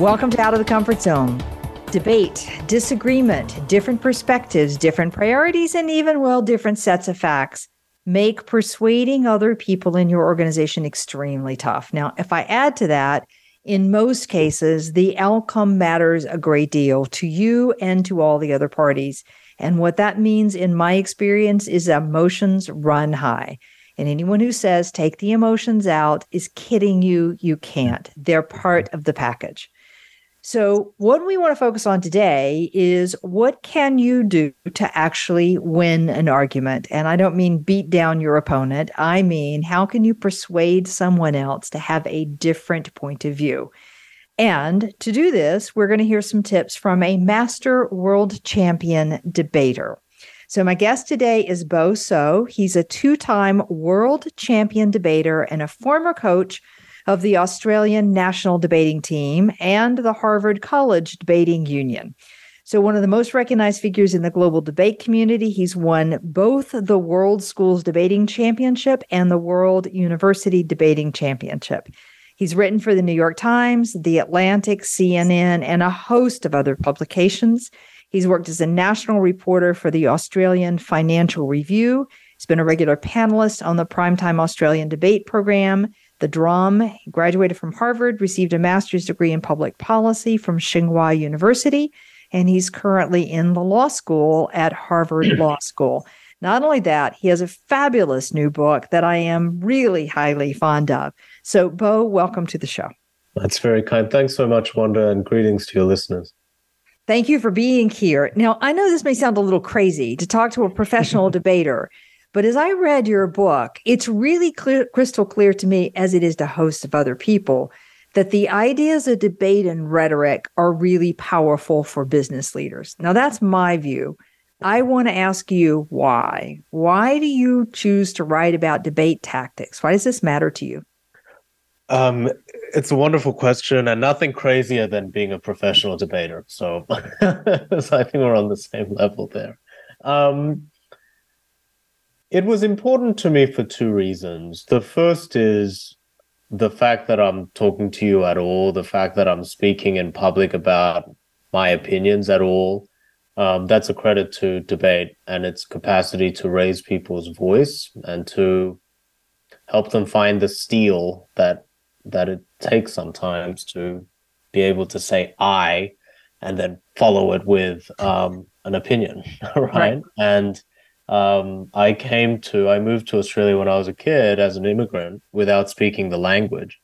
Welcome to Out of the Comfort Zone. Debate, disagreement, different perspectives, different priorities, and even, well, different sets of facts make persuading other people in your organization extremely tough. Now, if I add to that, in most cases, the outcome matters a great deal to you and to all the other parties. And what that means, in my experience, is emotions run high. And anyone who says take the emotions out is kidding you. You can't. They're part of the package. So, what we want to focus on today is what can you do to actually win an argument? And I don't mean beat down your opponent. I mean, how can you persuade someone else to have a different point of view? And to do this, we're going to hear some tips from a master world champion debater. So, my guest today is Bo Seo. He's a two time world champion debater and a former coach of the Australian National Debating Team and the Harvard College Debating Union. So, one of the most recognized figures in the global debate community, he's won both the World Schools Debating Championship and the World University Debating Championship. He's written for the New York Times, The Atlantic, CNN, and a host of other publications. He's worked as a national reporter for the Australian Financial Review. He's been a regular panelist on the Primetime Australian Debate Program the Drum. He graduated from Harvard, received a master's degree in public policy from Tsinghua University, and he's currently in the law school at Harvard Law School. Not only that, he has a fabulous new book that I am really highly fond of. So, Bo, welcome to the show. That's very kind. Thanks so much, Wanda, and greetings to your listeners. Thank you for being here. Now, I know this may sound a little crazy to talk to a professional debater, but as I read your book, it's really clear, crystal clear to me, as it is to hosts of other people, that the ideas of debate and rhetoric are really powerful for business leaders. Now, that's my view. I want to ask you why. Why do you choose to write about debate tactics? Why does this matter to you? Um, it's a wonderful question, and nothing crazier than being a professional debater. So, so I think we're on the same level there. Um, it was important to me for two reasons. The first is the fact that I'm talking to you at all, the fact that I'm speaking in public about my opinions at all. Um, that's a credit to debate and its capacity to raise people's voice and to help them find the steel that that it takes sometimes to be able to say I and then follow it with um, an opinion, right? right? And um, I came to, I moved to Australia when I was a kid as an immigrant without speaking the language.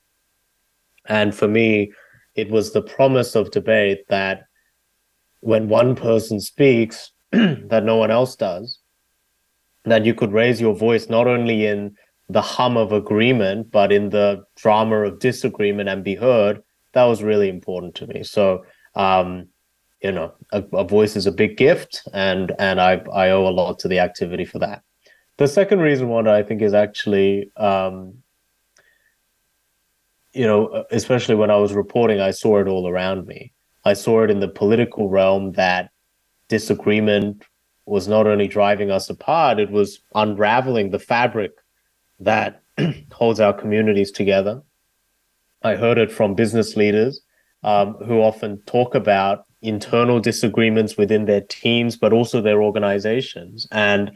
And for me, it was the promise of debate that when one person speaks that no one else does, that you could raise your voice not only in the hum of agreement, but in the drama of disagreement and be heard. That was really important to me. So, um, you know a, a, voice is a big gift and and i i owe a lot to the activity for that. The second reason why i think is actually um you know especially when i was reporting i saw it all around me. I saw it in the political realm that disagreement was not only driving us apart it was unraveling the fabric that holds our communities together. I heard it from business leaders um, who often talk about internal disagreements within their teams, but also their organizations. And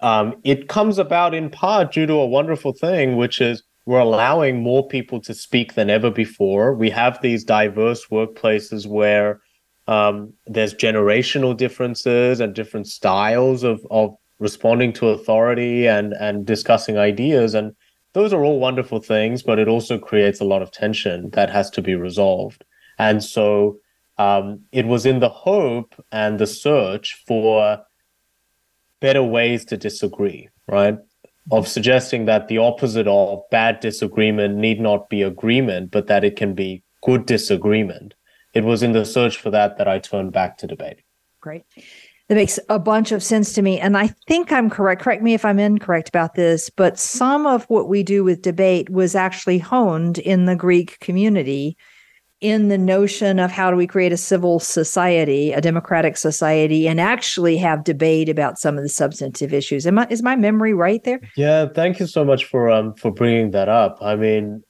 um, it comes about in part due to a wonderful thing, which is we're allowing more people to speak than ever before. We have these diverse workplaces where um, there's generational differences and different styles of, of responding to authority and, and discussing ideas. And those are all wonderful things, but it also creates a lot of tension that has to be resolved. And so um, it was in the hope and the search for better ways to disagree, right? Of suggesting that the opposite of bad disagreement need not be agreement, but that it can be good disagreement. It was in the search for that that I turned back to debate. Great. That makes a bunch of sense to me. And I think I'm correct. Correct me if I'm incorrect about this, but some of what we do with debate was actually honed in the Greek community in the notion of how do we create a civil society, a democratic society, and actually have debate about some of the substantive issues. Am I, is my memory right there? Yeah, thank you so much for um for bringing that up. I mean,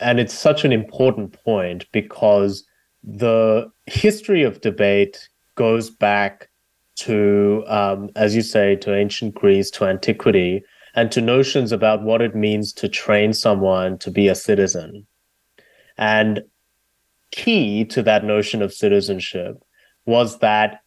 and it's such an important point because the history of debate goes back to, um, as you say, to ancient Greece, to antiquity, and to notions about what it means to train someone to be a citizen. And key to that notion of citizenship was that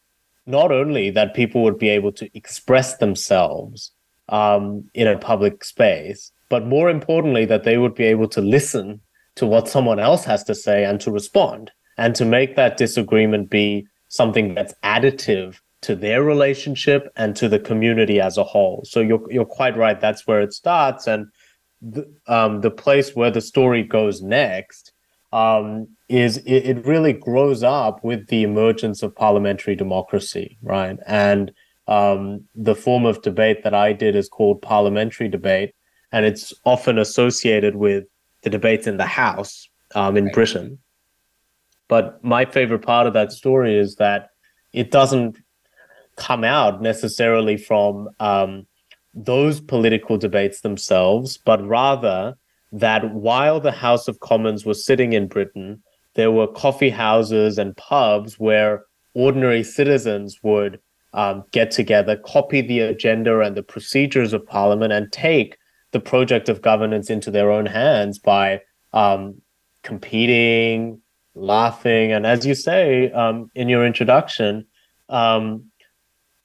not only that people would be able to express themselves um, in a public space, but more importantly, that they would be able to listen to what someone else has to say and to respond and to make that disagreement be something that's additive to their relationship and to the community as a whole. So you're you're quite right. That's where it starts, and the, um, the place where the story goes next um, is it, it, really grows up with the emergence of parliamentary democracy, right? And um, the form of debate that I did is called parliamentary debate, and it's often associated with the debates in the House um, in right. Britain. But my favorite part of that story is that it doesn't come out necessarily from um, those political debates themselves, but rather that while the House of Commons was sitting in Britain, there were coffee houses and pubs where ordinary citizens would um, get together, copy the agenda and the procedures of Parliament, and take the project of governance into their own hands by um, competing, laughing, and as you say um, in your introduction, um,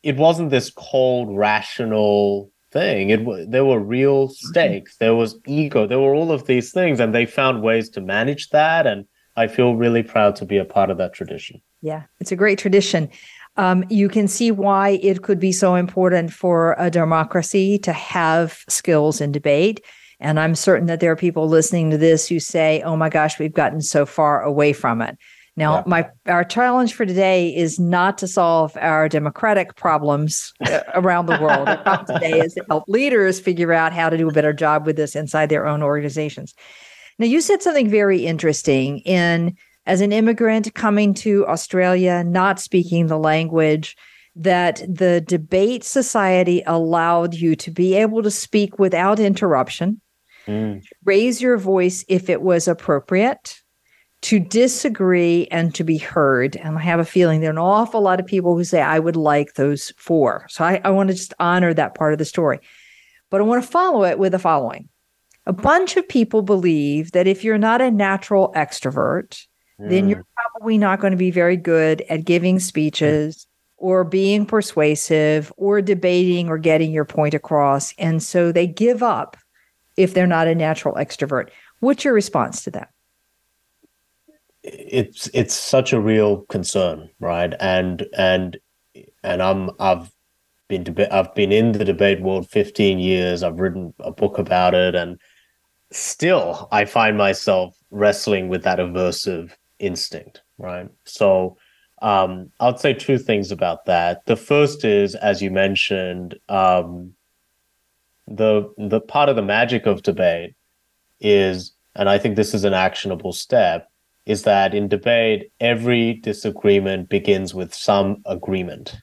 it wasn't this cold, rational thing. It was there were real mm-hmm. stakes, there was ego, there were all of these things, and they found ways to manage that. And I feel really proud to be a part of that tradition. Yeah, it's a great tradition. Um, you can see why it could be so important for a democracy to have skills in debate. And I'm certain that there are people listening to this who say, oh my gosh, we've gotten so far away from it. Now, yeah. my our challenge for today is not to solve our democratic problems uh, around the world. Our problem today is to help leaders figure out how to do a better job with this inside their own organizations. Now, you said something very interesting in as an immigrant coming to Australia, not speaking the language, that the debate society allowed you to be able to speak without interruption, mm. raise your voice if it was appropriate, to disagree and to be heard. And I have a feeling there are an awful lot of people who say, I would like those four. So I, I want to just honor that part of the story. But I want to follow it with the following. A bunch of people believe that if you're not a natural extrovert, mm. then you're probably not going to be very good at giving speeches or being persuasive or debating or getting your point across. And so they give up if they're not a natural extrovert. What's your response to that? It's it's such a real concern, right? And and and I'm I've been deba- I've been in the debate world 15 years. I've written a book about it, and still I find myself wrestling with that aversive instinct, right? So um, I'd say two things about that. The first is, as you mentioned, um, the the part of the magic of debate is, and I think this is an actionable step, is that in debate, every disagreement begins with some agreement.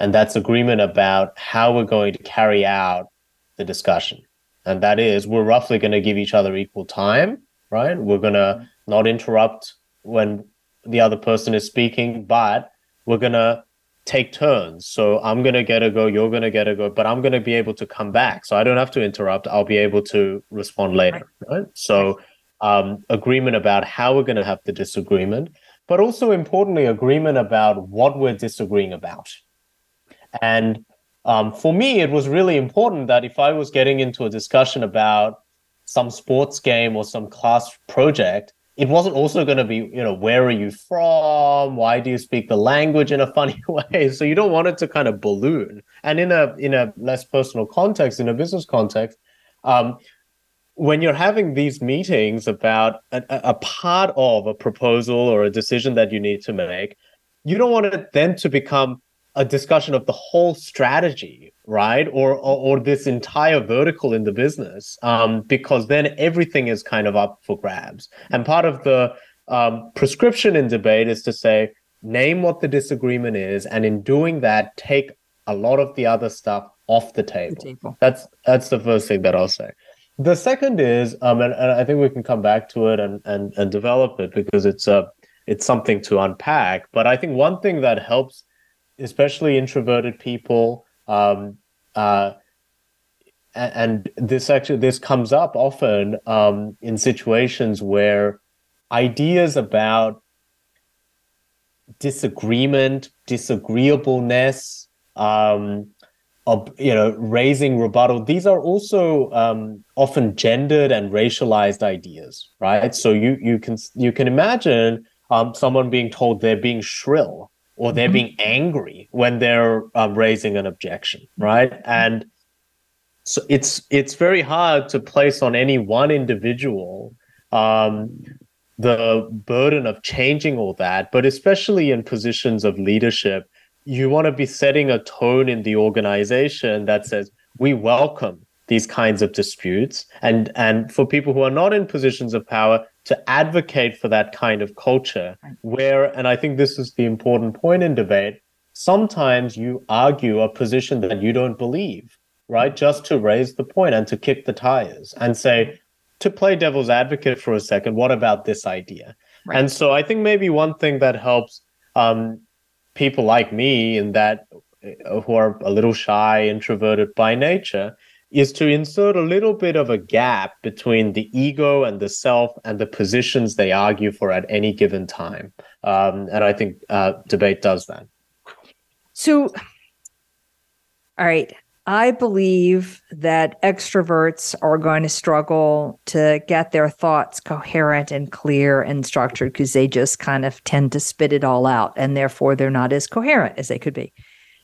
And that's agreement about how we're going to carry out the discussion. And that is, we're roughly going to give each other equal time, right? We're going to not interrupt when the other person is speaking, but we're going to take turns. So I'm going to get a go, you're going to get a go, but I'm going to be able to come back. So I don't have to interrupt. I'll be able to respond later, right? So um, agreement about how we're going to have the disagreement, but also importantly, agreement about what we're disagreeing about. And um, for me, it was really important that if I was getting into a discussion about some sports game or some class project, it wasn't also going to be, you know, where are you from? Why do you speak the language in a funny way? So you don't want it to kind of balloon. And in a in a less personal context, in a business context, um, when you're having these meetings about a, a, part of a proposal or a decision that you need to make, you don't want it then to become a discussion of the whole strategy, right? Or or, or this entire vertical in the business, um, because then everything is kind of up for grabs. And part of the um, prescription in debate is to say, name what the disagreement is, and in doing that, take a lot of the other stuff off the table. The table. That's that's the first thing that I'll say. The second is, um, and, and I think we can come back to it and and and develop it because it's a it's something to unpack. But I think one thing that helps, especially introverted people, um, uh, and, this actually this comes up often um, in situations where ideas about disagreement, disagreeableness, um, you know raising rebuttal. These are also um, often gendered and racialized ideas right? So you you can you can imagine um, someone being told they're being shrill or they're mm-hmm. being angry when they're um, raising an objection right? And so it's it's very hard to place on any one individual um, the burden of changing all that but especially in positions of leadership you want to be setting a tone in the organization that says we welcome these kinds of disputes and and for people who are not in positions of power to advocate for that kind of culture where and i think this is the important point in debate sometimes you argue a position that you don't believe right? Just to raise the point and to kick the tires and say to play devil's advocate for a second what about this idea? Right. and so i think maybe one thing that helps um, people like me in that uh, who are a little shy, introverted by nature, is to insert a little bit of a gap between the ego and the self and the positions they argue for at any given time. Um, and I think uh, debate does that. So, all right. I believe that extroverts are going to struggle to get their thoughts coherent and clear and structured because they just kind of tend to spit it all out and therefore they're not as coherent as they could be.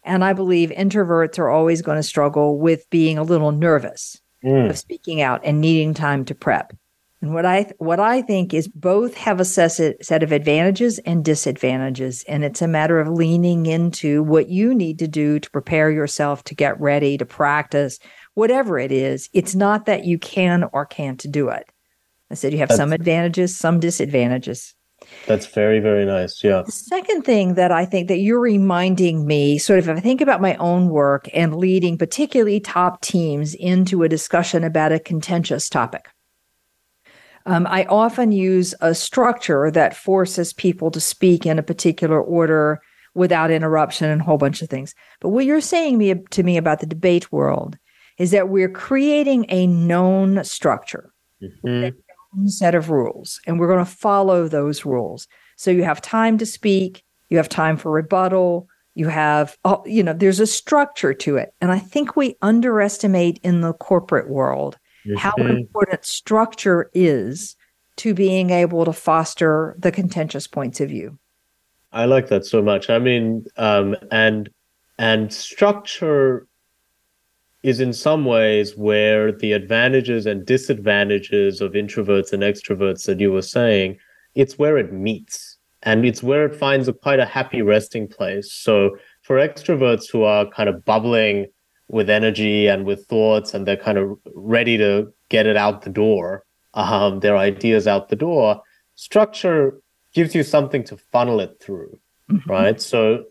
And I believe introverts are always going to struggle with being a little nervous mm. of speaking out and needing time to prep. And what I what I think is both have a set of advantages and disadvantages, and it's a matter of leaning into what you need to do to prepare yourself to get ready to practice whatever it is. It's not that you can or can't do it. I said you have that's, some advantages, some disadvantages. That's very very nice. Yeah. The second thing that I think that you're reminding me, sort of, if I think about my own work and leading particularly top teams into a discussion about a contentious topic um, I often use a structure that forces people to speak in a particular order without interruption and a whole bunch of things. But what you're saying me, to me about the debate world is that we're creating a known structure, mm-hmm. a known set of rules, and we're going to follow those rules. So you have time to speak, you have time for rebuttal, you have, oh, you know, there's a structure to it. And I think we underestimate in the corporate world how important structure is to being able to foster the contentious points of view. I like that so much. I mean, um, and and structure is in some ways where the advantages and disadvantages of introverts and extroverts that you were saying, it's where it meets and it's where it finds a quite a happy resting place. So for extroverts who are kind of bubbling with energy and with thoughts and they're kind of ready to get it out the door. Um, their ideas out the door. Structure gives you something to funnel it through mm-hmm. right? So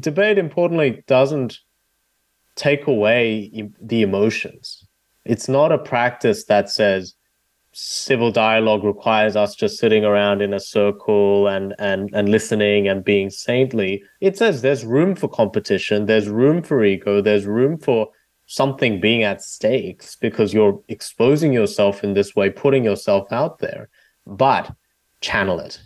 debate importantly doesn't take away the emotions. It's not a practice that says civil dialogue requires us just sitting around in a circle and and and listening and being saintly. It says there's room for competition there's room for ego there's room for something being at stakes because you're exposing yourself in this way putting yourself out there. But channel it.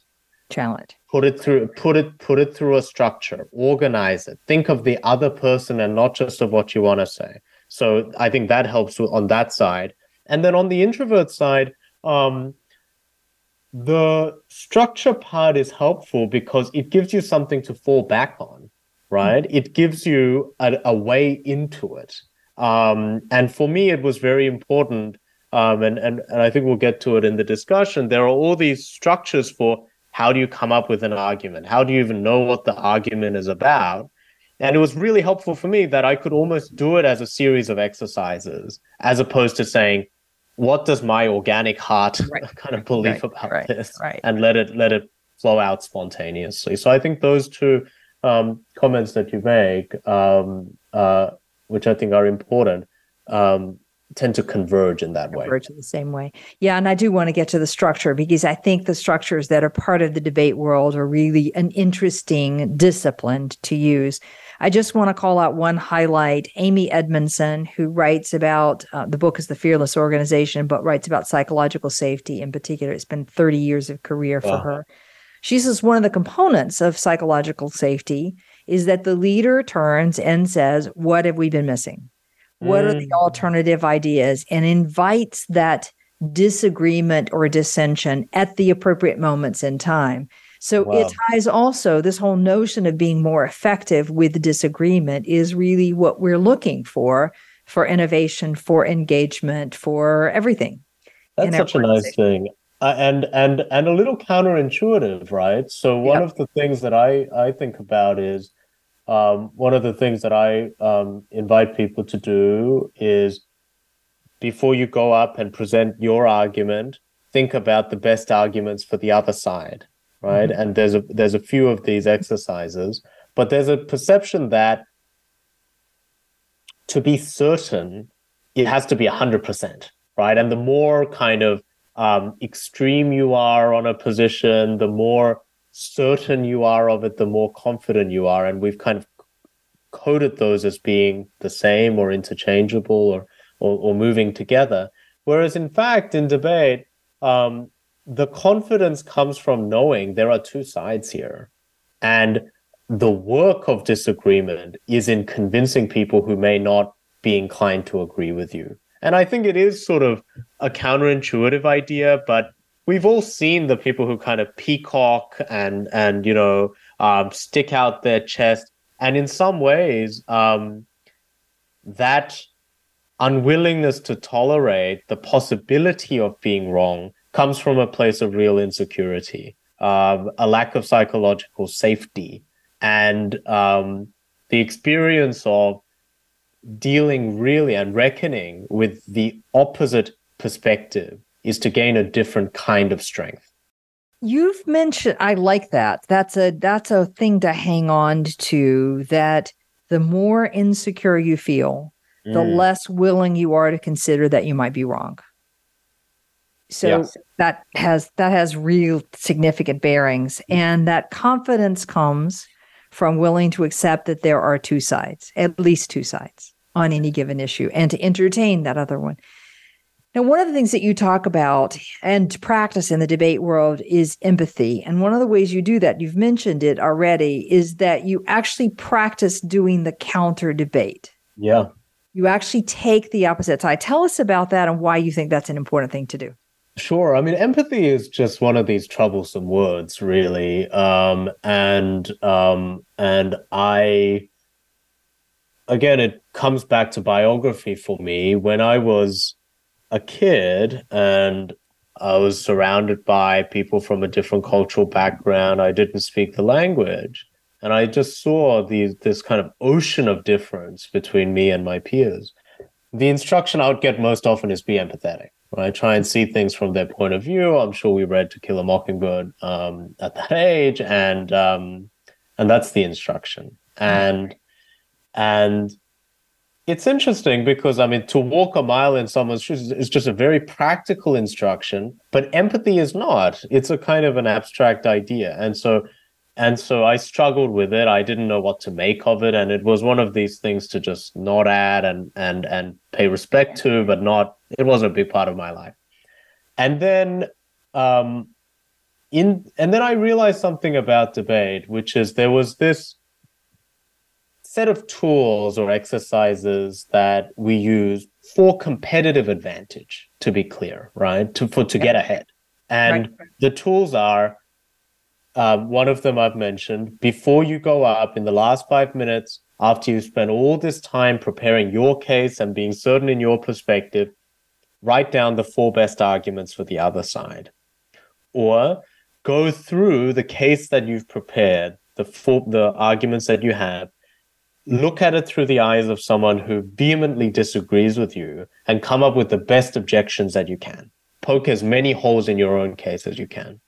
Channel it. Put it through put it put it through a structure. Organize it. Think of the other person and not just of what you want to say. So i think that helps on that side. And then on the introvert side um, the structure part is helpful because it gives you something to fall back on, right? Mm-hmm. It gives you a, a, way into it. Um, and for me, it was very important um, and, and, and I think we'll get to it in the discussion, there are all these structures for how do you come up with an argument? How do you even know what the argument is about? And it was really helpful for me that I could almost do it as a series of exercises, as opposed to saying, what does my organic heart right. kind of believe right. about right. this? And let it let it flow out spontaneously. So I think those two um, comments that you make, um, uh, which I think are important, um, tend to converge in that converge way. Converge in the same way. Yeah, and I do want to get to the structure because I think the structures that are part of the debate world are really an interesting discipline to use. I just want to call out one highlight Amy Edmondson, who writes about uh, the book is The Fearless Organization, but writes about psychological safety in particular. It's been 30 years of career for wow. her. She says one of the components of psychological safety is that the leader turns and says, What have we been missing? What mm. are the mm. alternative ideas? And invites that disagreement or dissension at the appropriate moments in time. So wow. it ties also this whole notion of being more effective with disagreement is really what we're looking for for innovation, for engagement, for everything. That's such a nice thing. Uh, and and and a little counterintuitive, right? So one yep. of the things that I I think about is um, one of the things that I um, invite people to do is before you go up and present your argument, think about the best arguments for the other side right? Mm-hmm. And there's a there's a few of these exercises, but there's a perception that to be certain, it has to be hundred percent, right? And the more kind of um, extreme you are on a position, the more certain you are of it, the more confident you are. And we've kind of coded those as being the same or interchangeable or or, or moving together. Whereas in fact, in debate, um, the confidence comes from knowing there are two sides here. And the work of disagreement is in convincing people who may not be inclined to agree with you. And I think it is sort of a counterintuitive idea, but we've all seen the people who kind of peacock and and you know um, stick out their chest, and in some ways, um, that unwillingness to tolerate the possibility of being wrong comes from a place of real insecurity, um, a lack of psychological safety, and um, the experience of dealing really and reckoning with the opposite perspective is to gain a different kind of strength. You've mentioned I like that. That's a that's a thing to hang on to that the more insecure you feel, the mm. less willing you are to consider that you might be wrong. So yes. that has that has real significant bearings and that confidence comes from willing to accept that there are two sides, at least two sides on any given issue and to entertain that other one. Now, one of the things that you talk about and practice in the debate world is empathy. And one of the ways you do that, you've mentioned it already, is that you actually practice doing the counter debate. Yeah. You actually take the opposite side. Tell us about that and why you think that's an important thing to do. Sure. I mean, empathy is just one of these troublesome words, really. Um, and um, and I, again, it comes back to biography for me. When I was a kid and I was surrounded by people from a different cultural background, I didn't speak the language, and I just saw these this kind of ocean of difference between me and my peers. The instruction I would get most often is be empathetic right? Try and see things from their point of view. I'm sure we read To Kill a Mockingbird um, at that age, and um, and that's the instruction. And and it's interesting because I mean, to walk a mile in someone's shoes is just a very practical instruction, but empathy is not. It's a kind of an abstract idea, and so and so I struggled with it. I didn't know what to make of it, and it was one of these things to just nod at and and and pay respect to, but not. It wasn't a big part of my life. And then, um, in and then I realized something about debate, which is there was this set of tools or exercises that we use for competitive advantage. To be clear, right? To for to get ahead, and right. the tools are um, one of them I've mentioned. Before you go up in the last five minutes, after you spend all this time preparing your case and being certain in your perspective, write down the four best arguments for the other side. Or go through the case that you've prepared, the four, the arguments that you have, look at it through the eyes of someone who vehemently disagrees with you and come up with the best objections that you can. Poke as many holes in your own case as you can.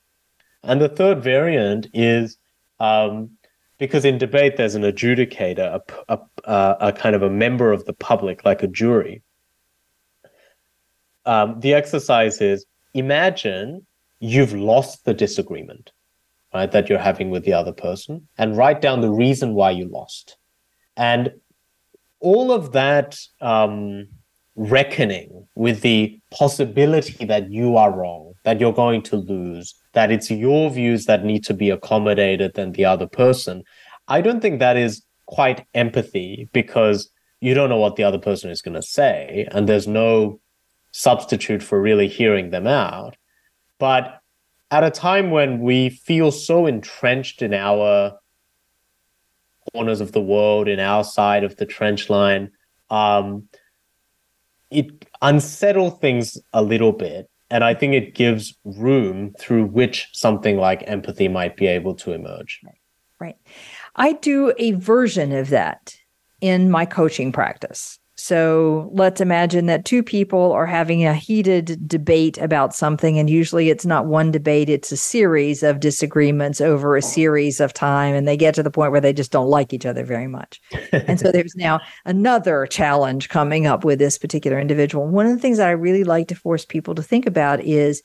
And the third variant is um, because in debate there's an adjudicator, a, a, a, kind of a member of the public, like a jury. Um, the exercise is imagine you've lost the disagreement, right, that you're having with the other person, and write down the reason why you lost. And all of that um, reckoning with the possibility that you are wrong, that you're going to lose, that it's your views that need to be accommodated than the other person. I don't think that is quite empathy because you don't know what the other person is going to say, and there's no substitute for really hearing them out. But at a time when we feel so entrenched in our corners of the world, in our side of the trench line, um, it unsettles things a little bit. And I think it gives room through which something like empathy might be able to emerge. Right. I do a version of that in my coaching practice. So let's imagine that two people are having a heated debate about something. And usually it's not one debate, it's a series of disagreements over a uh-huh. series of time. And they get to the point where they just don't like each other very much. and so there's now another challenge coming up with this particular individual. One of the things that I really like to force people to think about is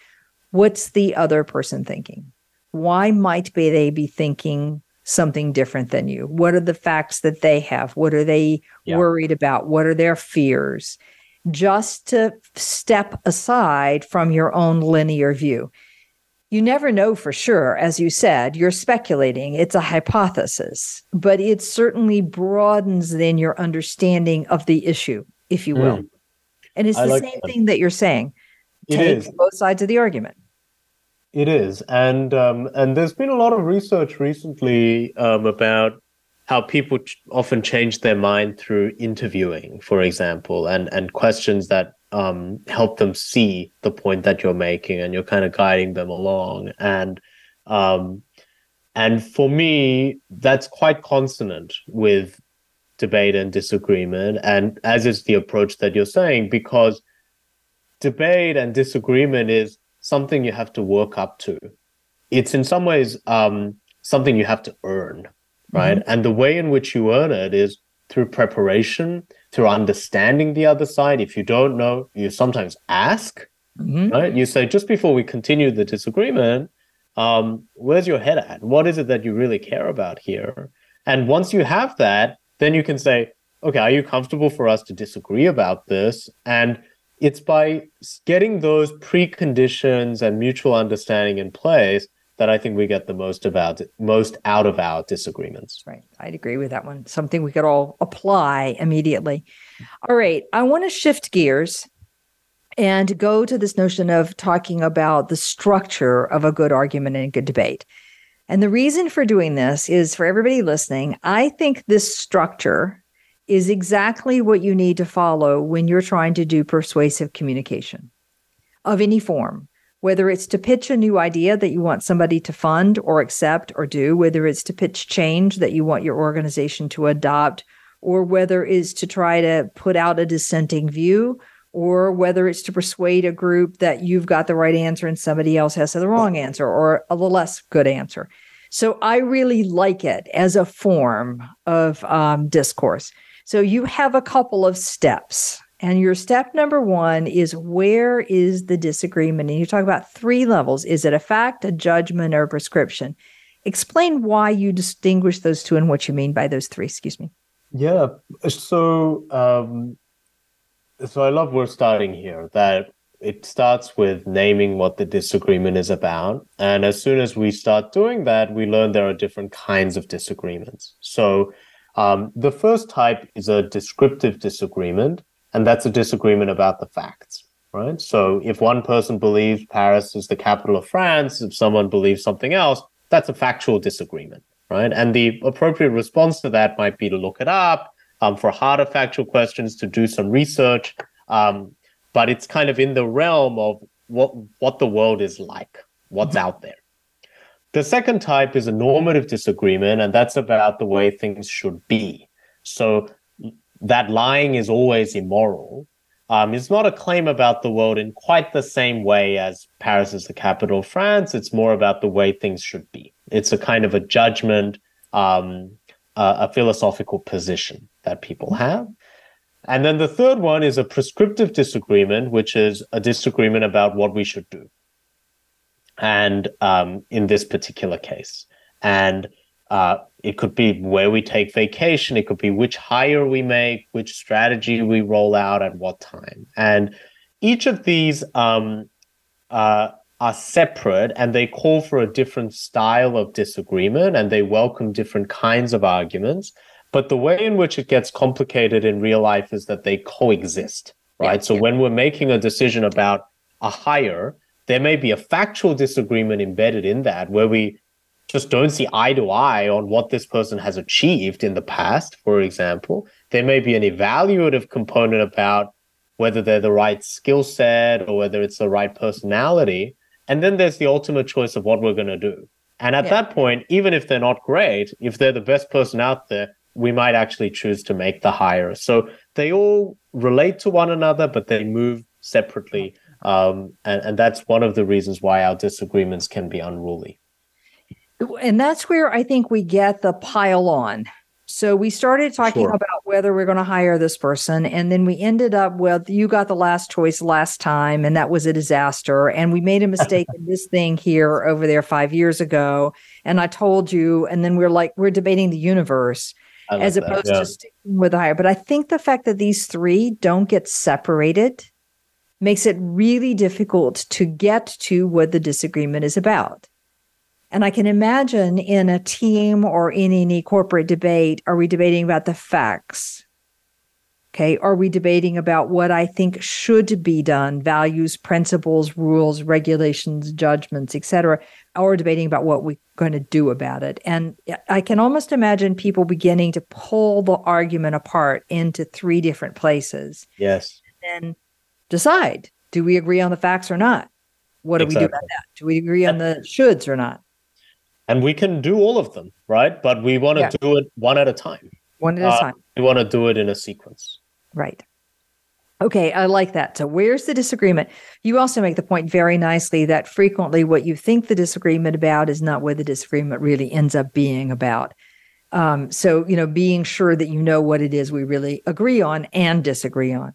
what's the other person thinking? Why might be they be thinking something different than you? What are the facts that they have? What are they yeah. worried about? What are their fears? Just to step aside from your own linear view. You never know for sure. As you said, you're speculating. It's a hypothesis, but it certainly broadens then your understanding of the issue, if you will. Mm. And it's I the like same that. thing that you're saying. It Take is. both sides of the argument. It is, and um, and there's been a lot of research recently um, about how people ch- often change their mind through interviewing, for example, and and questions that um, help them see the point that you're making, and you're kind of guiding them along. And um, and for me, that's quite consonant with debate and disagreement, and as is the approach that you're saying, because debate and disagreement is something you have to work up to. It's in some ways um, something you have to earn, right? Mm-hmm. And the way in which you earn it is through preparation, through understanding the other side. If you don't know, you sometimes ask, mm-hmm. right? You say, just before we continue the disagreement, um, where's your head at? What is it that you really care about here? And once you have that, then you can say, okay, are you comfortable for us to disagree about this? And it's by getting those preconditions and mutual understanding in place that I think we get the most about most out of our disagreements. Right. I'd agree with that one. Something we could all apply immediately. All right. I want to shift gears and go to this notion of talking about the structure of a good argument and a good debate. And the reason for doing this is for everybody listening, I think this structure is exactly what you need to follow when you're trying to do persuasive communication of any form, whether it's to pitch a new idea that you want somebody to fund or accept or do, whether it's to pitch change that you want your organization to adopt, or whether it's to try to put out a dissenting view, or whether it's to persuade a group that you've got the right answer and somebody else has the wrong answer or a less good answer. So I really like it as a form of um, discourse. So you have a couple of steps. And your step number one is where is the disagreement? And you talk about three levels. Is it a fact, a judgment, or a prescription? Explain why you distinguish those two and what you mean by those three. Excuse me. Yeah. So, um, so I love we're starting here that it starts with naming what the disagreement is about. And as soon as we start doing that, we learn there are different kinds of disagreements. So, um, the first type is a descriptive disagreement, and that's a disagreement about the facts, right? So if one person believes Paris is the capital of France, if someone believes something else, that's a factual disagreement, right? And the appropriate response to that might be to look it up, um, for harder factual questions, to do some research. Um, but it's kind of in the realm of what what the world is like, what's mm-hmm. out there. The second type is a normative disagreement, and that's about the way things should be. So that lying is always immoral um, is not a claim about the world in quite the same way as Paris is the capital of France. It's more about the way things should be. It's a kind of a judgment, um, uh, a philosophical position that people have. And then the third one is a prescriptive disagreement, which is a disagreement about what we should do. And um, in this particular case, and uh, it could be where we take vacation. It could be which hire we make, which strategy we roll out at what time. And each of these um, uh, are separate and they call for a different style of disagreement and they welcome different kinds of arguments. But the way in which it gets complicated in real life is that they coexist, right? Yeah, so yeah. when we're making a decision about a hire, there may be a factual disagreement embedded in that where we just don't see eye to eye on what this person has achieved in the past, for example. There may be an evaluative component about whether they're the right skill set or whether it's the right personality. And then there's the ultimate choice of what we're going to do. And at yeah. that point, even if they're not great, if they're the best person out there, we might actually choose to make the hire. So they all relate to one another, but they move separately. Um, and, and that's one of the reasons why our disagreements can be unruly and that's where I think we get the pile on. So we started talking sure. about whether we're going to hire this person, and then we ended up with you got the last choice last time, and that was a disaster. And we made a mistake in this thing here over there five years ago, and I told you, and then we're like we're debating the universe like as opposed that, yeah. to sticking with the hire. But I think the fact that these three don't get separated makes it really difficult to get to what the disagreement is about. And I can imagine in a team or in any corporate debate, are we debating about the facts? Okay. Are we debating about what I think should be done, values, principles, rules, regulations, judgments, etc., or debating about what we're going to do about it? And I can almost imagine people beginning to pull the argument apart into three different places. Yes. And decide do we agree on the facts or not? What do exactly. we do about that? Do we agree on the shoulds or not? and we can do all of them, right? But we want to yeah. do it one at a time. One at a uh, time. We want to do it in a sequence. Right. Okay, I like that. So, where's the disagreement? You also make the point very nicely that frequently what you think the disagreement about is not what the disagreement really ends up being about. Um, so, you know, being sure that you know what it is we really agree on and disagree on.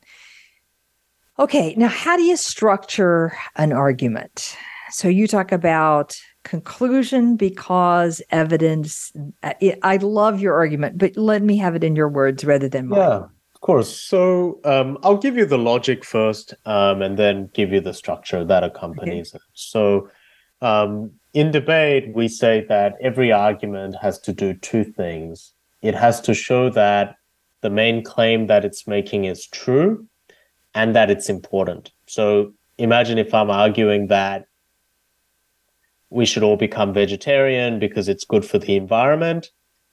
Okay, now how do you structure an argument? So, you talk about conclusion because evidence. I love your argument, but let me have it in your words rather than mine. Yeah, of course. So um, I'll give you the logic first um, and then give you the structure that accompanies okay. it. So um, in debate, we say that every argument has to do two things. It has to show that the main claim that it's making is true and that it's important. So imagine if I'm arguing that we should all become vegetarian because it's good for the environment.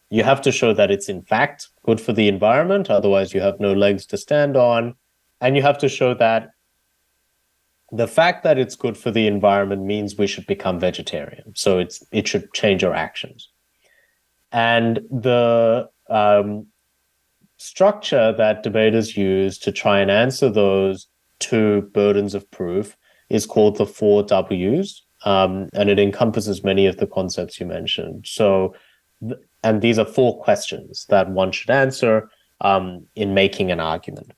You have to show that it's in fact good for the environment, otherwise, you have no legs to stand on. And you have to show that the fact that it's good for the environment means we should become vegetarian. So it's it should change our actions. And the um, structure that debaters use to try and answer those two burdens of proof is called the four W's um, and it encompasses many of the concepts you mentioned. So, th- and these are four questions that one should answer um, in making an argument.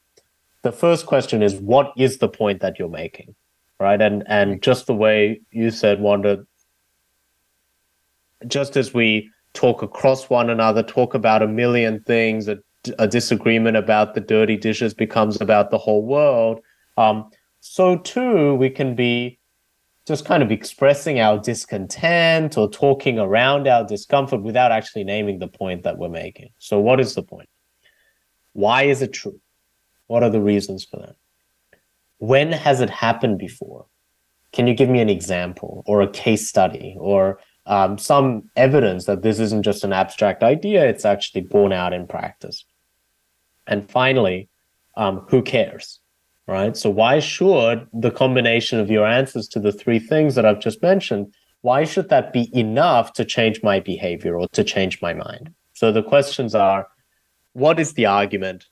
The first question is, what is the point that you're making, right? And and just the way you said, Wanda, just as we talk across one another, talk about a million things, a, a disagreement about the dirty dishes becomes about the whole world. Um, so too, we can be just kind of expressing our discontent or talking around our discomfort without actually naming the point that we're making. So, what is the point? Why is it true? What are the reasons for that? When has it happened before? Can you give me an example or a case study or um, some evidence that this isn't just an abstract idea, it's actually borne out in practice? And finally, um, who cares? right? So why should the combination of your answers to the three things that I've just mentioned, why should that be enough to change my behavior or to change my mind? So the questions are, what is the argument?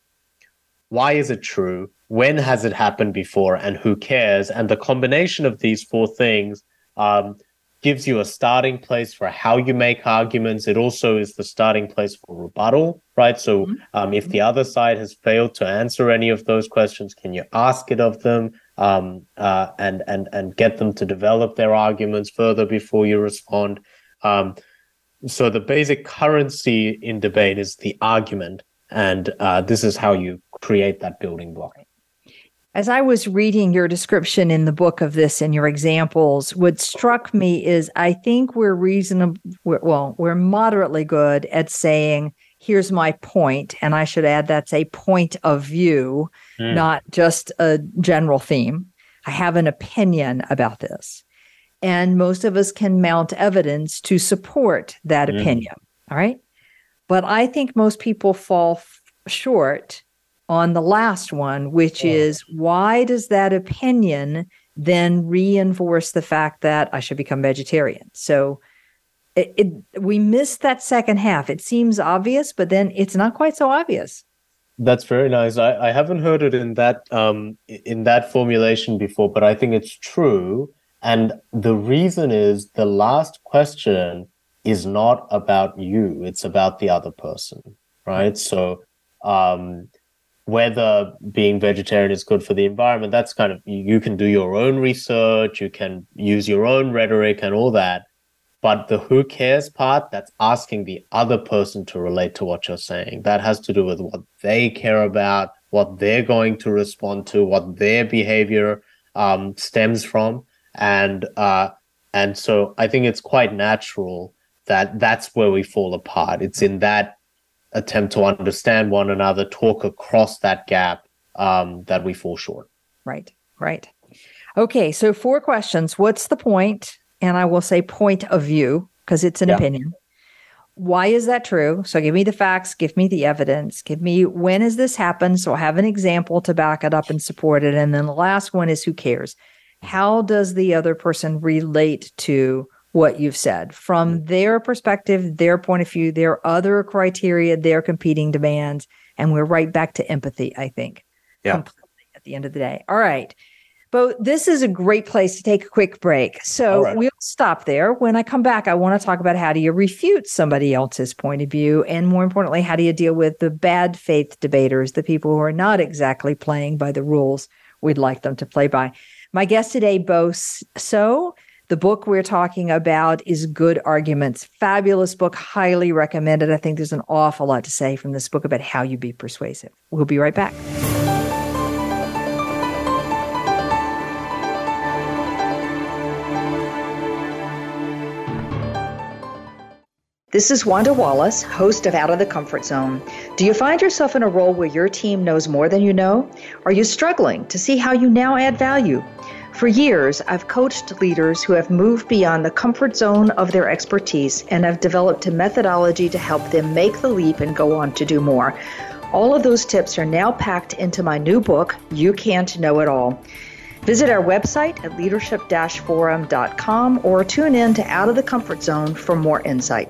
Why is it true? When has it happened before? And who cares? And the combination of these four things um, gives you a starting place for how you make arguments. It also is the starting place for rebuttal, right? So mm-hmm. um, if the other side has failed to answer any of those questions, can you ask it of them um, uh, and and and get them to develop their arguments further before you respond? Um, so the basic currency in debate is the argument, and uh, this is how you create that building block. As I was reading your description in the book of this and your examples, what struck me is I think we're reasonable, well, we're moderately good at saying, here's my point. And I should add that's a point of view, mm. not just a general theme. I have an opinion about this. And most of us can mount evidence to support that mm. opinion. All right. But I think most people fall f- short on the last one, which is why does that opinion then reinforce the fact that I should become vegetarian? So it, it, we miss that second half. It seems obvious, but then it's not quite so obvious. That's very nice. I, I haven't heard it in that um, in that formulation before, but I think it's true. And the reason is the last question is not about you; it's about the other person, right? So um, whether being vegetarian is good for the environment that's kind of you can do your own research you can use your own rhetoric and all that. But the who cares part that's asking the other person to relate to what you're saying. That has to do with what they care about what they're going to respond to what their behavior um, stems from. And uh, and so i think it's quite natural that that's where we fall apart. It's in that attempt to understand one another, talk across that gap um, that we fall short. Right, right. Okay, so four questions. What's the point? And I will say point of view because it's an yeah. opinion. Why is that true? So give me the facts, give me the evidence, give me when has this happened? So I have an example to back it up and support it. And then the last one is who cares? How does the other person relate to what you've said from mm-hmm. their perspective, their point of view, their other criteria, their competing demands. And we're right back to empathy, I think. Yeah. At the end of the day. All right. But this is a great place to take a quick break. So right. we'll stop there. When I come back, I want to talk about how do you refute somebody else's point of view? And more importantly, how do you deal with the bad faith debaters, the people who are not exactly playing by the rules we'd like them to play by? My guest today, Bo Seo, the book we're talking about is Good Arguments. Fabulous book, highly recommended. I think there's an awful lot to say from this book about how you be persuasive. We'll be right back. This is Wanda Wallace, host of Out of the Comfort Zone. Do you find yourself in a role where your team knows more than you know? Are you struggling to see how you now add value? For years, I've coached leaders who have moved beyond the comfort zone of their expertise and have developed a methodology to help them make the leap and go on to do more. All of those tips are now packed into my new book, You Can't Know It All. Visit our website at leadership forum.com or tune in to Out of the Comfort Zone for more insight.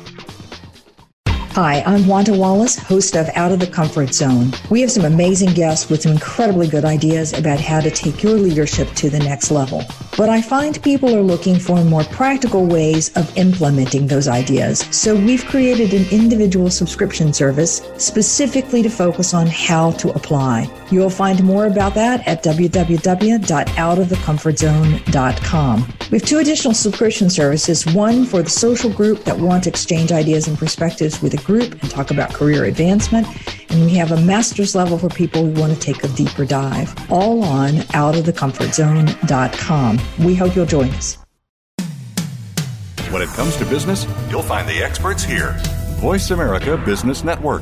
Hi, I'm Wanda Wallace, host of Out of the Comfort Zone. We have some amazing guests with some incredibly good ideas about how to take your leadership to the next level. But I find people are looking for more practical ways of implementing those ideas. So we've created an individual subscription service specifically to focus on how to apply. You'll find more about that at www.outofthecomfortzone.com. We have two additional subscription services, one for the social group that want to exchange ideas and perspectives with a group and talk about career advancement. And we have a master's level for people who want to take a deeper dive, all on outofthecomfortzone.com. We hope you'll join us. When it comes to business, you'll find the experts here. Voice America Business Network.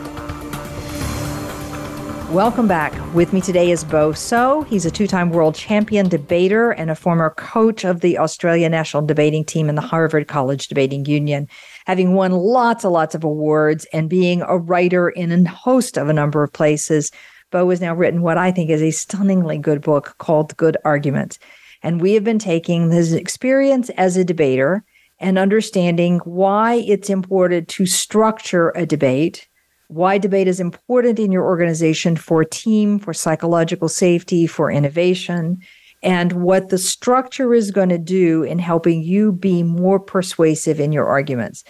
Welcome back. With me today is Bo Seo. He's a two time world champion debater and a former coach of the Australia national debating team in the Harvard College Debating Union, having won lots and lots of awards and being a writer in a host of a number of places. Bo has now written what I think is a stunningly good book called Good Arguments. And we have been taking his experience as a debater and understanding why it's important to structure a debate why debate is important in your organization for team, for psychological safety, for innovation, and what the structure is going to do in helping you be more persuasive in your arguments.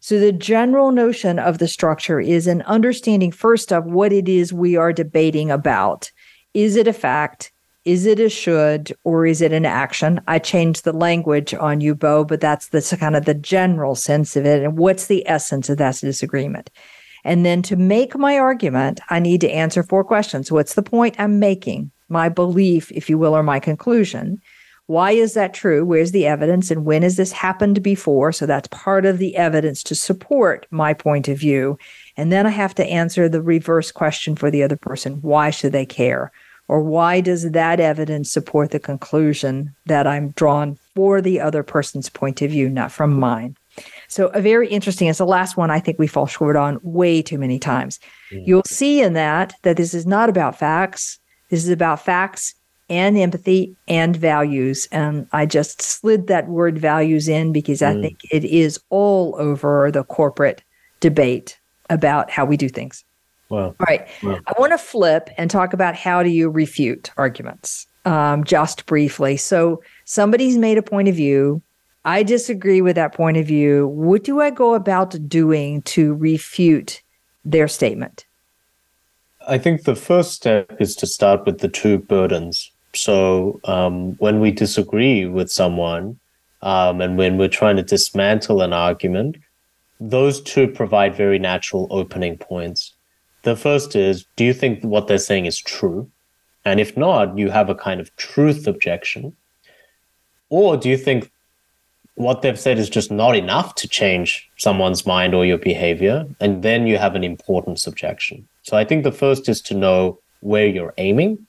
So, the general notion of the structure is an understanding first of what it is we are debating about. Is it a fact? Is it a should or is it an action? I changed the language on you, Bo, but that's the kind of the general sense of it. And what's the essence of that disagreement? And then to make my argument, I need to answer four questions. What's the point I'm making? My belief, if you will, or my conclusion. Why is that true? Where's the evidence? And when has this happened before? So that's part of the evidence to support my point of view. And then I have to answer the reverse question for the other person. Why should they care? Or why does that evidence support the conclusion that I'm drawn for the other person's point of view, not from mine? So a very interesting, it's the last one I think we fall short on way too many times. Mm. You'll see in that that this is not about facts. This is about facts and empathy and values. And I just slid that word values in because mm. I think it is all over the corporate debate about how we do things. Wow. All right. Wow. I want to flip and talk about how do you refute arguments um, just briefly. So somebody's made a point of view I disagree with that point of view. What do I go about doing to refute their statement? I think the first step is to start with the two burdens. So um, when we disagree with someone um, and when we're trying to dismantle an argument, those two provide very natural opening points. The first is Do you think what they're saying is true? And if not, you have a kind of truth objection. Or do you think what they've said is just not enough to change someone's mind or your behavior. And then you have an important objection. So I think the first is to know where you're aiming.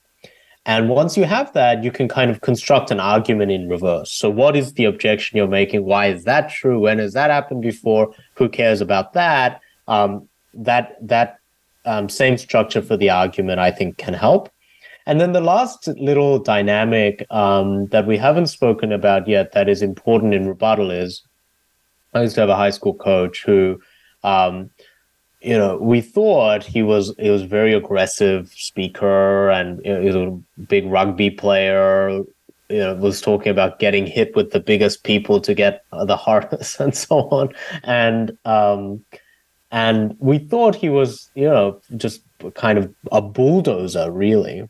And once you have that, you can kind of construct an argument in reverse. So, what is the objection you're making? Why is that true? When has that happened before? Who cares about that? Um, that that um, same structure for the argument, I think, can help. And then the last little dynamic um, that we haven't spoken about yet that is important in rebuttal is I used to have a high school coach who, um, you know, we thought he was he was very aggressive speaker and you know, he was a big rugby player. You know, was talking about getting hit with the biggest people to get the hardest and so on, and um, and we thought he was you know just kind of a bulldozer really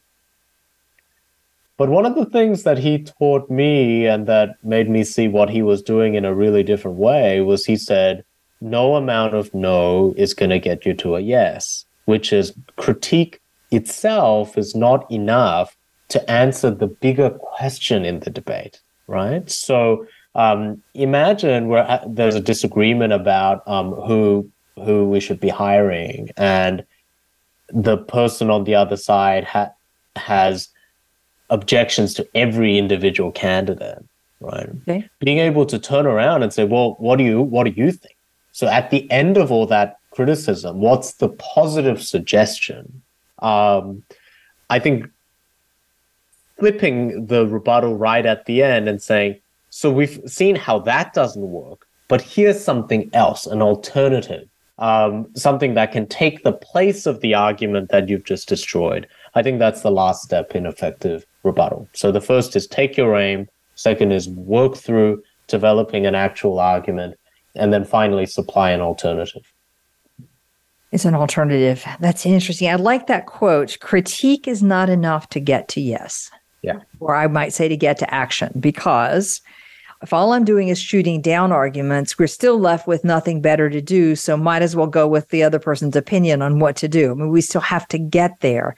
but one of the things that he taught me and that made me see what he was doing in a really different way was he said, no amount of no is going to get you to a yes, which is critique itself is not enough to answer the bigger question in the debate, right? So um, imagine where there's a disagreement about um, who who we should be hiring, and the person on the other side ha- has objections to every individual candidate, right? Okay. Being able to turn around and say, well, what do you what do you think? So at the end of all that criticism, what's the positive suggestion? Um, I think flipping the rebuttal right at the end and saying, so we've seen how that doesn't work, but here's something else, an alternative, um, something that can take the place of the argument that you've just destroyed. I think that's the last step in effective rebuttal. So the first is take your aim. Second is work through developing an actual argument, and then finally supply an alternative. It's an alternative. That's interesting. I like that quote. Critique is not enough to get to yes. Yeah. Or I might say to get to action because if all I'm doing is shooting down arguments, we're still left with nothing better to do. So might as well go with the other person's opinion on what to do. I mean, we still have to get there.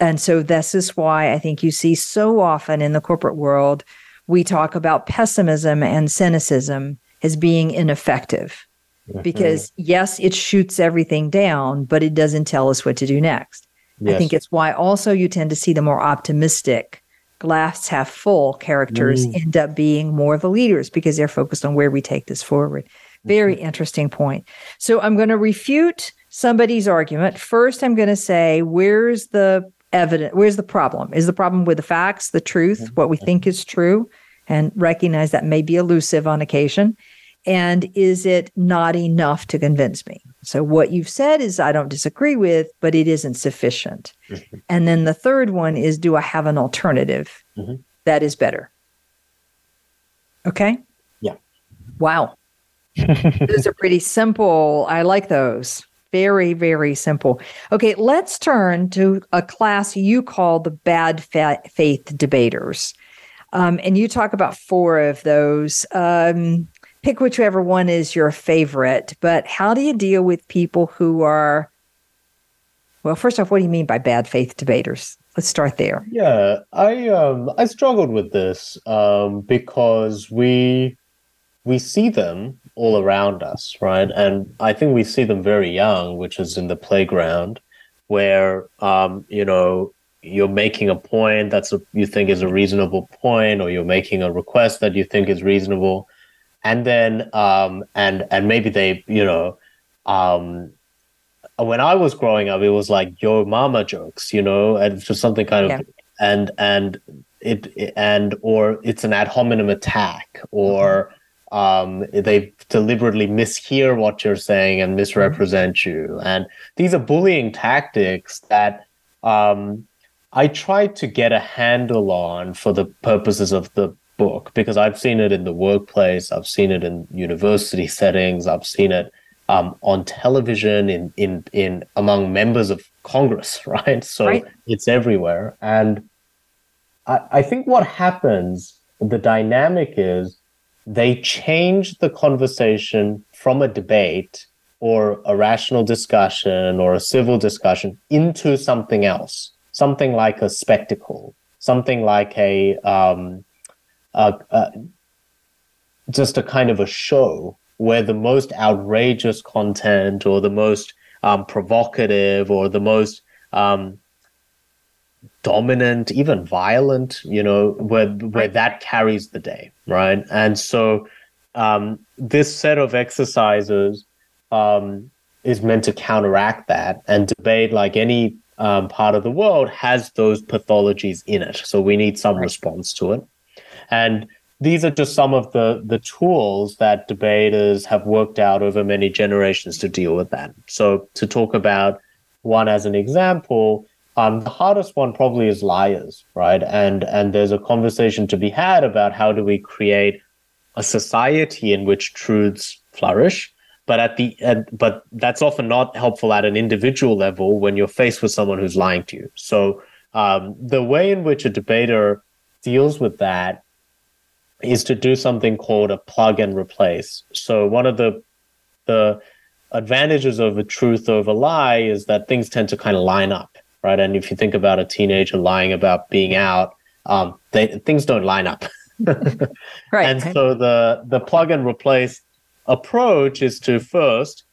And so this is why I think you see so often in the corporate world, we talk about pessimism and cynicism as being ineffective. Mm-hmm. Because yes, it shoots everything down, but it doesn't tell us what to do next. Yes. I think it's why also you tend to see the more optimistic glass half full characters mm. end up being more the leaders because they're focused on where we take this forward. Very mm-hmm. interesting point. So I'm going to refute somebody's argument. First, I'm going to say, where's the evidence? Where's the problem? Is the problem with the facts, the truth, mm-hmm. what we think is true? And recognize that may be elusive on occasion. And is it not enough to convince me? So, what you've said is I don't disagree with, but it isn't sufficient. Mm-hmm. And then the third one is do I have an alternative mm-hmm. that is better? Okay. Yeah. Wow. those are pretty simple. I like those. Very, very simple. Okay, let's turn to a class you call the bad fa- faith debaters. Um, and you talk about four of those. Um, pick whichever one is your favorite. But how do you deal with people who are, well, first off, what do you mean by bad faith debaters? Let's start there. Yeah, I um I struggled with this um because we we see them all around us, right? And I think we see them very young, which is in the playground, where um you know you're making a point that's a, you think is a reasonable point, or you're making a request that you think is reasonable, and then um, and and maybe they you know um, when I was growing up, it was like your mama jokes, you know, and just something kind of yeah. and and it and or it's an ad hominem attack or mm-hmm. Um, they deliberately mishear what you're saying and misrepresent mm-hmm. you and these are bullying tactics that um, I tried to get a handle on for the purposes of the book because I've seen it in the workplace, I've seen it in university settings, I've seen it um, on television, in in in among members of Congress, right? So right. it's everywhere, and I, I think what happens, the dynamic is they change the conversation from a debate or a rational discussion or a civil discussion into something else, something like a spectacle, something like a um, uh, uh, just a kind of a show where the most outrageous content or the most um, provocative or the most um, dominant, even violent, you know, where where that carries the day, right? And so um, this set of exercises um, is meant to counteract that, and debate, like any um, part of the world, has those pathologies in it. So we need some response to it. And these are just some of the the tools that debaters have worked out over many generations to deal with that. So to talk about one as an example, um, the hardest one probably is liars, right? And and there's a conversation to be had about how do we create a society in which truths flourish. But at the but that's often not helpful at an individual level when you're faced with someone who's lying to you. So um, the way in which a debater deals with that is to do something called a plug and replace. So one of the the advantages of a truth over lie is that things tend to kind of line up, right? And if you think about a teenager lying about being out, um, they, things don't line up. right. And so the the plug and replace approach is to first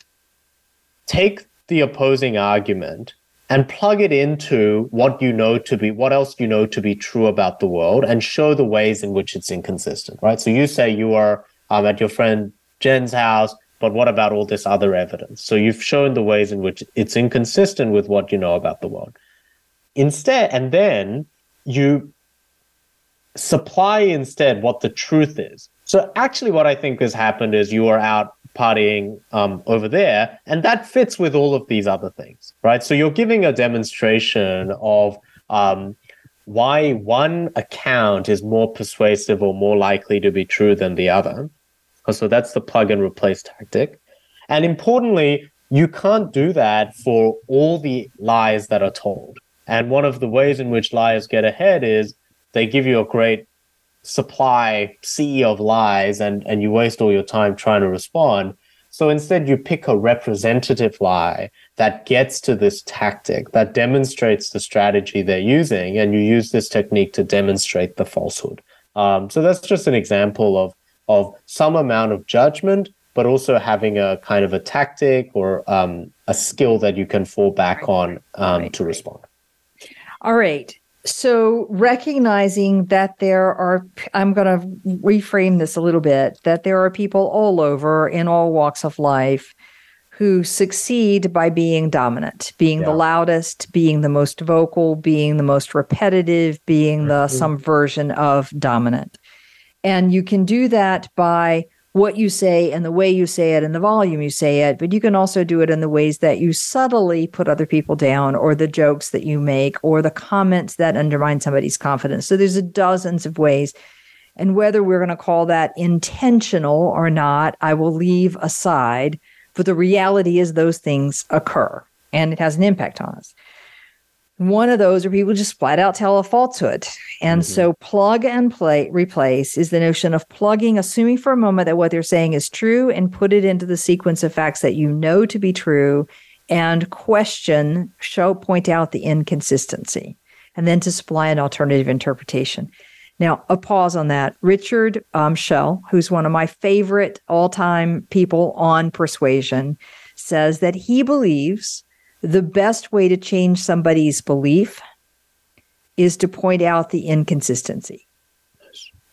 take the opposing argument and plug it into what you know to be what else you know to be true about the world and show the ways in which it's inconsistent right so you say you are um, at your friend jen's house but what about all this other evidence so you've shown the ways in which it's inconsistent with what you know about the world instead and then you supply instead what the truth is so actually what i think has happened is you are out partying um, over there. And that fits with all of these other things, right? So you're giving a demonstration of um, why one account is more persuasive or more likely to be true than the other. So that's the plug and replace tactic. And importantly, you can't do that for all the lies that are told. And one of the ways in which liars get ahead is they give you a great supply sea of lies and, and you waste all your time trying to respond. So instead, you pick a representative lie that gets to this tactic, that demonstrates the strategy they're using, and you use this technique to demonstrate the falsehood. Um, so that's just an example of of some amount of judgment, but also having a kind of a tactic or um, a skill that you can fall back on um, right. to respond. All right. So, recognizing that there are, I'm going to reframe this a little bit, that there are people all over in all walks of life who succeed by being dominant, being yeah. the loudest, being the most vocal, being the most repetitive, being the mm-hmm. some version of dominant. And you can do that by what you say and the way you say it and the volume you say it, but you can also do it in the ways that you subtly put other people down or the jokes that you make or the comments that undermine somebody's confidence. So there's dozens of ways. And whether we're going to call that intentional or not, I will leave aside. But the reality is those things occur and it has an impact on us. One of those are people just flat out tell a falsehood. And mm-hmm. so plug and play replace is the notion of plugging, assuming for a moment that what they're saying is true and put it into the sequence of facts that you know to be true and question, show, point out the inconsistency, and then to supply an alternative interpretation. Now, a pause on that. Richard um, Shell, who's one of my favorite all time people on persuasion, says that he believes the best way to change somebody's belief is to point out the inconsistency.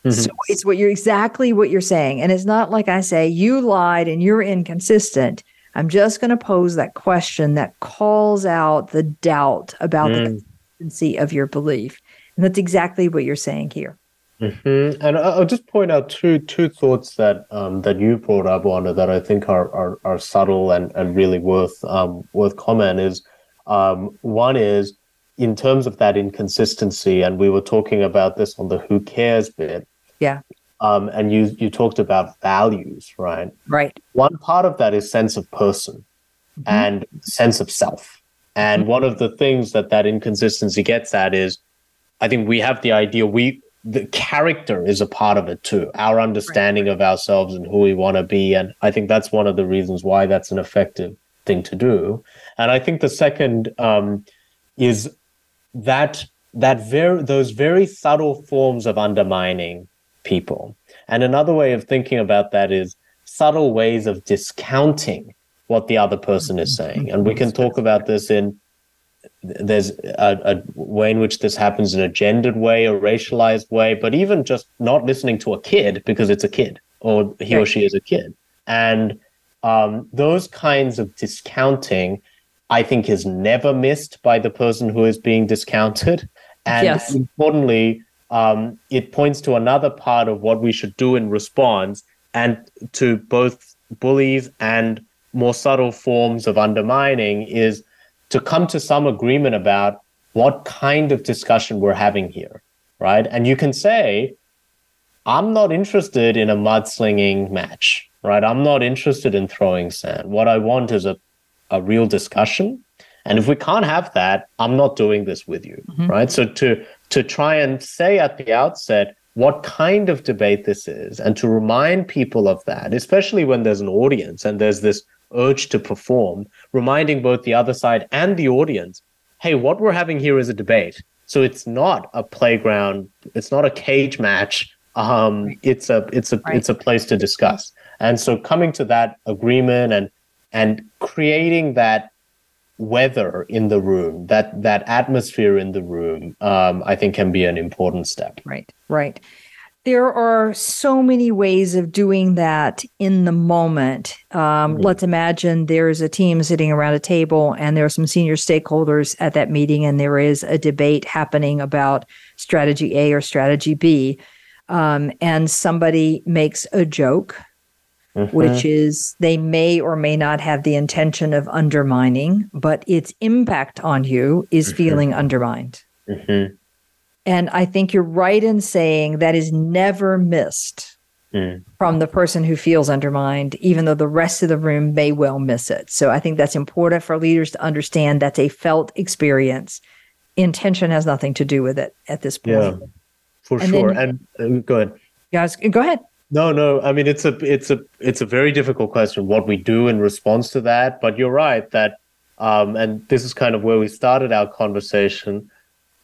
Mm-hmm. So it's what you're exactly what you're saying. And it's not like I say, you lied and you're inconsistent. I'm just going to pose that question that calls out the doubt about mm. the consistency of your belief. And that's exactly what you're saying here. Mm-hmm. And I'll just point out two two thoughts that um, that you brought up, Wanda, that I think are are, are subtle and, and really worth um, worth comment. Is um, one is in terms of that inconsistency, and we were talking about this on the who cares bit. Yeah. Um, and you you talked about values, right? Right. One part of that is sense of person mm-hmm. and sense of self. And mm-hmm. one of the things that that inconsistency gets at is, I think we have the idea we the character is a part of it too. Our understanding right. of ourselves and who we want to be and i think that's one of the reasons why that's an effective thing to do. And i think the second um, is that that very those very subtle forms of undermining people. And another way of thinking about that is subtle ways of discounting what the other person is saying. And we can talk about this in there's a, a, way in which this happens in a gendered way or racialized way, but even just not listening to a kid because it's a kid or he right. or she is a kid. And um, those kinds of discounting, I think, is never missed by the person who is being discounted. And yes. importantly, um, it points to another part of what we should do in response and to both bullies and more subtle forms of undermining is to come to some agreement about what kind of discussion we're having here, right? And you can say, I'm not interested in a mudslinging match, right? I'm not interested in throwing sand. What I want is a, a real discussion. And if we can't have that, I'm not doing this with you, mm-hmm. right? So to to try and say at the outset what kind of debate this is and to remind people of that, especially when there's an audience and there's this urge to perform, reminding both the other side and the audience, hey, what we're having here is a debate. So it's not a playground, it's not a cage match. Um, it's a it's a right. it's a place to discuss. And so coming to that agreement and and creating that weather in the room, that that atmosphere in the room, um, I think can be an important step. Right, right. There are so many ways of doing that in the moment. Um, mm-hmm. Let's imagine there's a team sitting around a table and there are some senior stakeholders at that meeting, and there is a debate happening about strategy A or strategy B. Um, and somebody makes a joke, mm-hmm. which is they may or may not have the intention of undermining, but its impact on you is mm-hmm. feeling undermined. And I think you're right in saying that is never missed mm. from the person who feels undermined, even though the rest of the room may well miss it. So I think that's important for leaders to understand that's a felt experience. Intention has nothing to do with it at this point. Yeah, for and sure. Then, and uh, go ahead. Guys, go ahead. No, no. I mean, it's a, it's a, it's a very difficult question. What we do in response to that, but you're right that, um, and this is kind of where we started our conversation.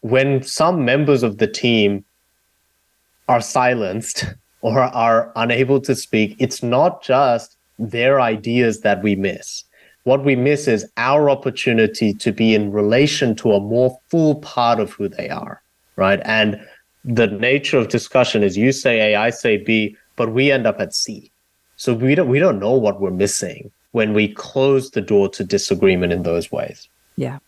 When some members of the team are silenced or are unable to speak, it's not just their ideas that we miss. What we miss is our opportunity to be in relation to a more full part of who they are, right? And the nature of discussion is you say A, I say B, but we end up at C. So we don't we don't know what we're missing when we close the door to disagreement in those ways. Yeah.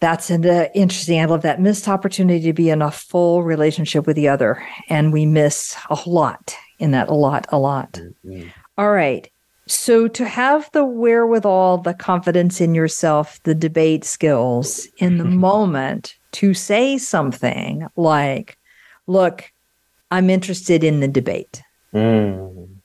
That's an, uh, interesting. I love that missed opportunity to be in a full relationship with the other. And we miss a lot in that, a lot, a lot. Mm-hmm. All right. So to have the wherewithal, the confidence in yourself, the debate skills in the moment to say something like, look, I'm interested in the debate. Mm.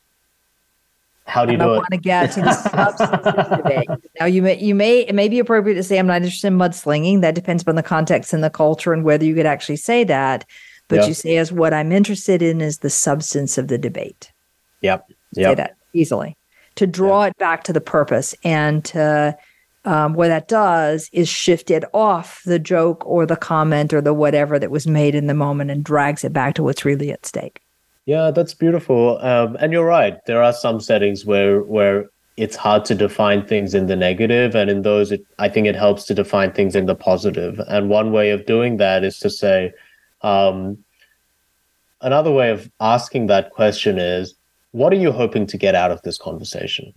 How do you do I it? want to get to the substance of the debate. Now, you may, you may, it may be appropriate to say I'm not interested in mudslinging. That depends upon the context and the culture and whether you could actually say that. But you say, as what I'm interested in is the substance of the debate. Yep. Yep. Say that easily to draw yep. it back to the purpose and to um, what that does is shift it off the joke or the comment or the whatever that was made in the moment and drags it back to what's really at stake. Yeah, that's beautiful. Um, and you're right. There are some settings where where it's hard to define things in the negative, and in those, it, I think it helps to define things in the positive. And one way of doing that is to say, um, another way of asking that question is, what are you hoping to get out of this conversation?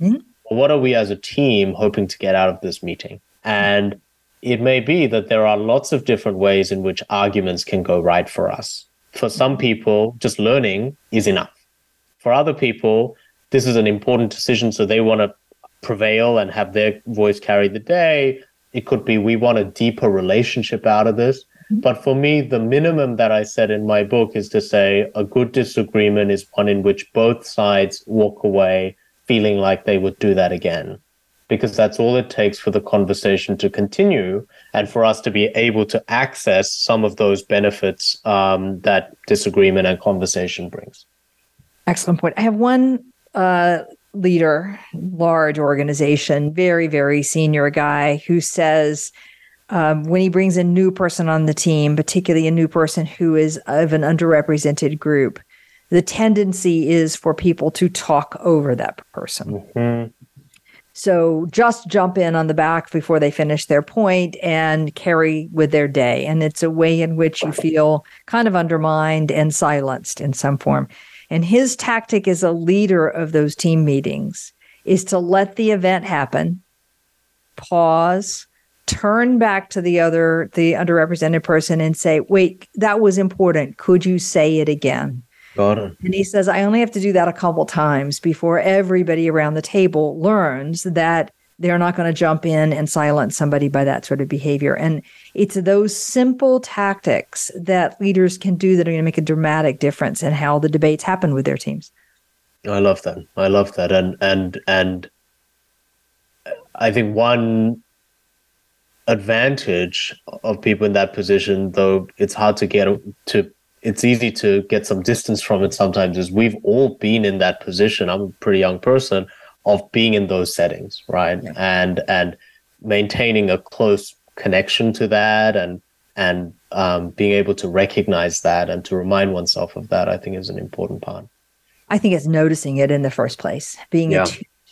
Mm-hmm what are we as a team hoping to get out of this meeting? And it may be that there are lots of different ways in which arguments can go right for us. For some people, just learning is enough. For other people, this is an important decision, so they want to prevail and have their voice carry the day. It could be we want a deeper relationship out of this. Mm-hmm. But for me, the minimum that I said in my book is to say a good disagreement is one in which both sides walk away feeling like they would do that again because that's all it takes for the conversation to continue and for us to be able to access some of those benefits um, that disagreement and conversation brings. Excellent point. I have one uh, leader, large organization, very, very senior guy who says, um, when he brings a new person on the team, particularly a new person who is of an underrepresented group, the tendency is for people to talk over that person. Mm-hmm. So just jump in on the back before they finish their point and carry with their day. And it's a way in which you feel kind of undermined and silenced in some form. And his tactic as a leader of those team meetings is to let the event happen, pause, turn back to the other, the underrepresented person and say, wait, that was important. Could you say it again? Got it. And he says, I only have to do that a couple times before everybody around the table learns that they're not going to jump in and silence somebody by that sort of behavior. And it's those simple tactics that leaders can do that are going to make a dramatic difference in how the debates happen with their teams. I love that. I love that. And and and uh, I think one advantage of people in that position, though it's hard to get to it's easy to get some distance from it sometimes is we've all been in that position i'm a pretty young person of being in those settings right yeah. and and maintaining a close connection to that and and um, being able to recognize that and to remind oneself of that i think is an important part i think it's noticing it in the first place being yeah.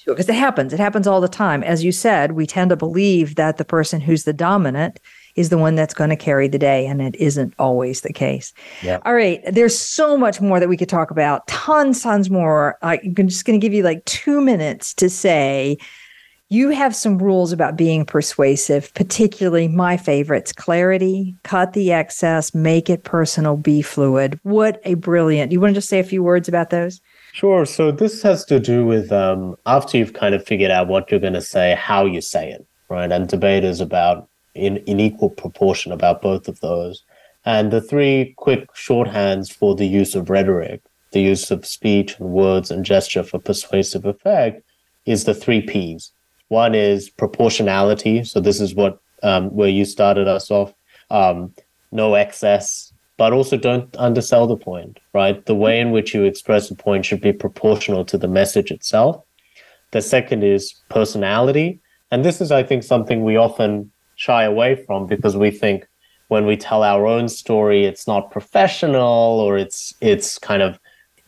because it happens it happens all the time as you said we tend to believe that the person who's the dominant is the one that's going to carry the day. And it isn't always the case. Yeah. All right. There's so much more that we could talk about. Tons, tons more. I'm just going to give you like two minutes to say, you have some rules about being persuasive, particularly my favorites clarity, cut the excess, make it personal, be fluid. What a brilliant. You want to just say a few words about those? Sure. So this has to do with um, after you've kind of figured out what you're going to say, how you say it, right? And debate is about in, in equal proportion about both of those. And the three quick shorthands for the use of rhetoric, the use of speech and words and gesture for persuasive effect, is the three P's. One is proportionality. So this is what um, where you started us off. Um, no excess, but also don't undersell the point, right? The way in which you express a point should be proportional to the message itself. The second is personality. And this is, I think, something we often shy away from because we think when we tell our own story, it's not professional or it's it's kind of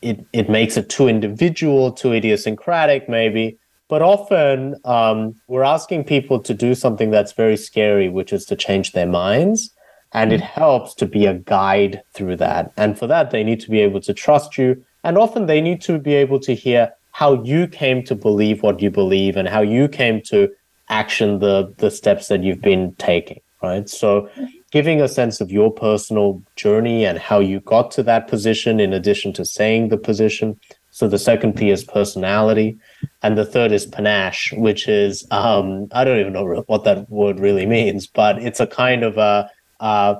it, it makes it too individual, too idiosyncratic, maybe. But often um, we're asking people to do something that's very scary, which is to change their minds. And it helps to be a guide through that. And for that, they need to be able to trust you. And often they need to be able to hear how you came to believe what you believe and how you came to action the, the steps that you've been taking, right? So giving a sense of your personal journey and how you got to that position in addition to saying the position. So the second P is personality. And the third is panache, which is, um, I don't even know what that word really means, but it's a kind of a, uh,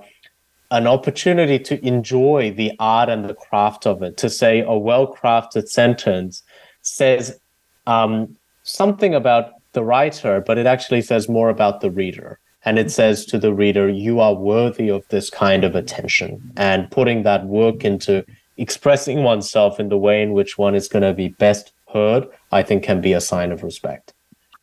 an opportunity to enjoy the art and the craft of it, to say a well crafted sentence says um, something about the writer, but it actually says more about the reader. And it says to the reader, you are worthy of this kind of attention. And putting that work into expressing oneself in the way in which one is going to be best heard, I think can be a sign of respect.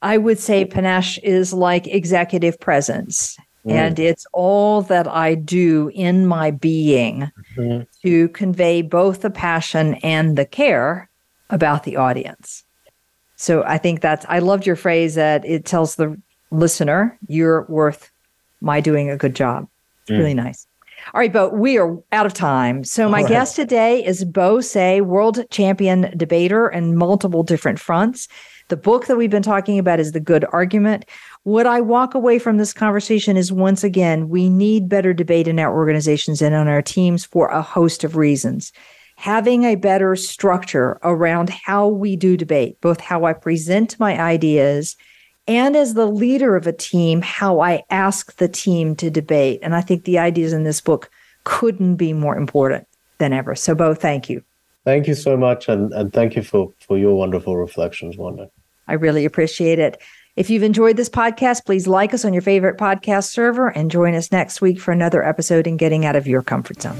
I would say panache is like executive presence. Mm. And it's all that I do in my being mm-hmm. to convey both the passion and the care about the audience. So I think that's, I loved your phrase that it tells the listener, you're worth my doing a good job. Mm. Really nice. All right, Bo, we are out of time. So my right. guest today is Bo Seo, world champion debater in multiple different fronts. The book that we've been talking about is The Good Argument. What I walk away from this conversation is once again, we need better debate in our organizations and on our teams for a host of reasons. Having a better structure around how we do debate, both how I present my ideas and as the leader of a team, how I ask the team to debate. And I think the ideas in this book couldn't be more important than ever. So, Bo, thank you. Thank you so much. And, and thank you for, for your wonderful reflections, Wanda. I really appreciate it. If you've enjoyed this podcast, please like us on your favorite podcast server and join us next week for another episode in Getting Out of Your Comfort Zone.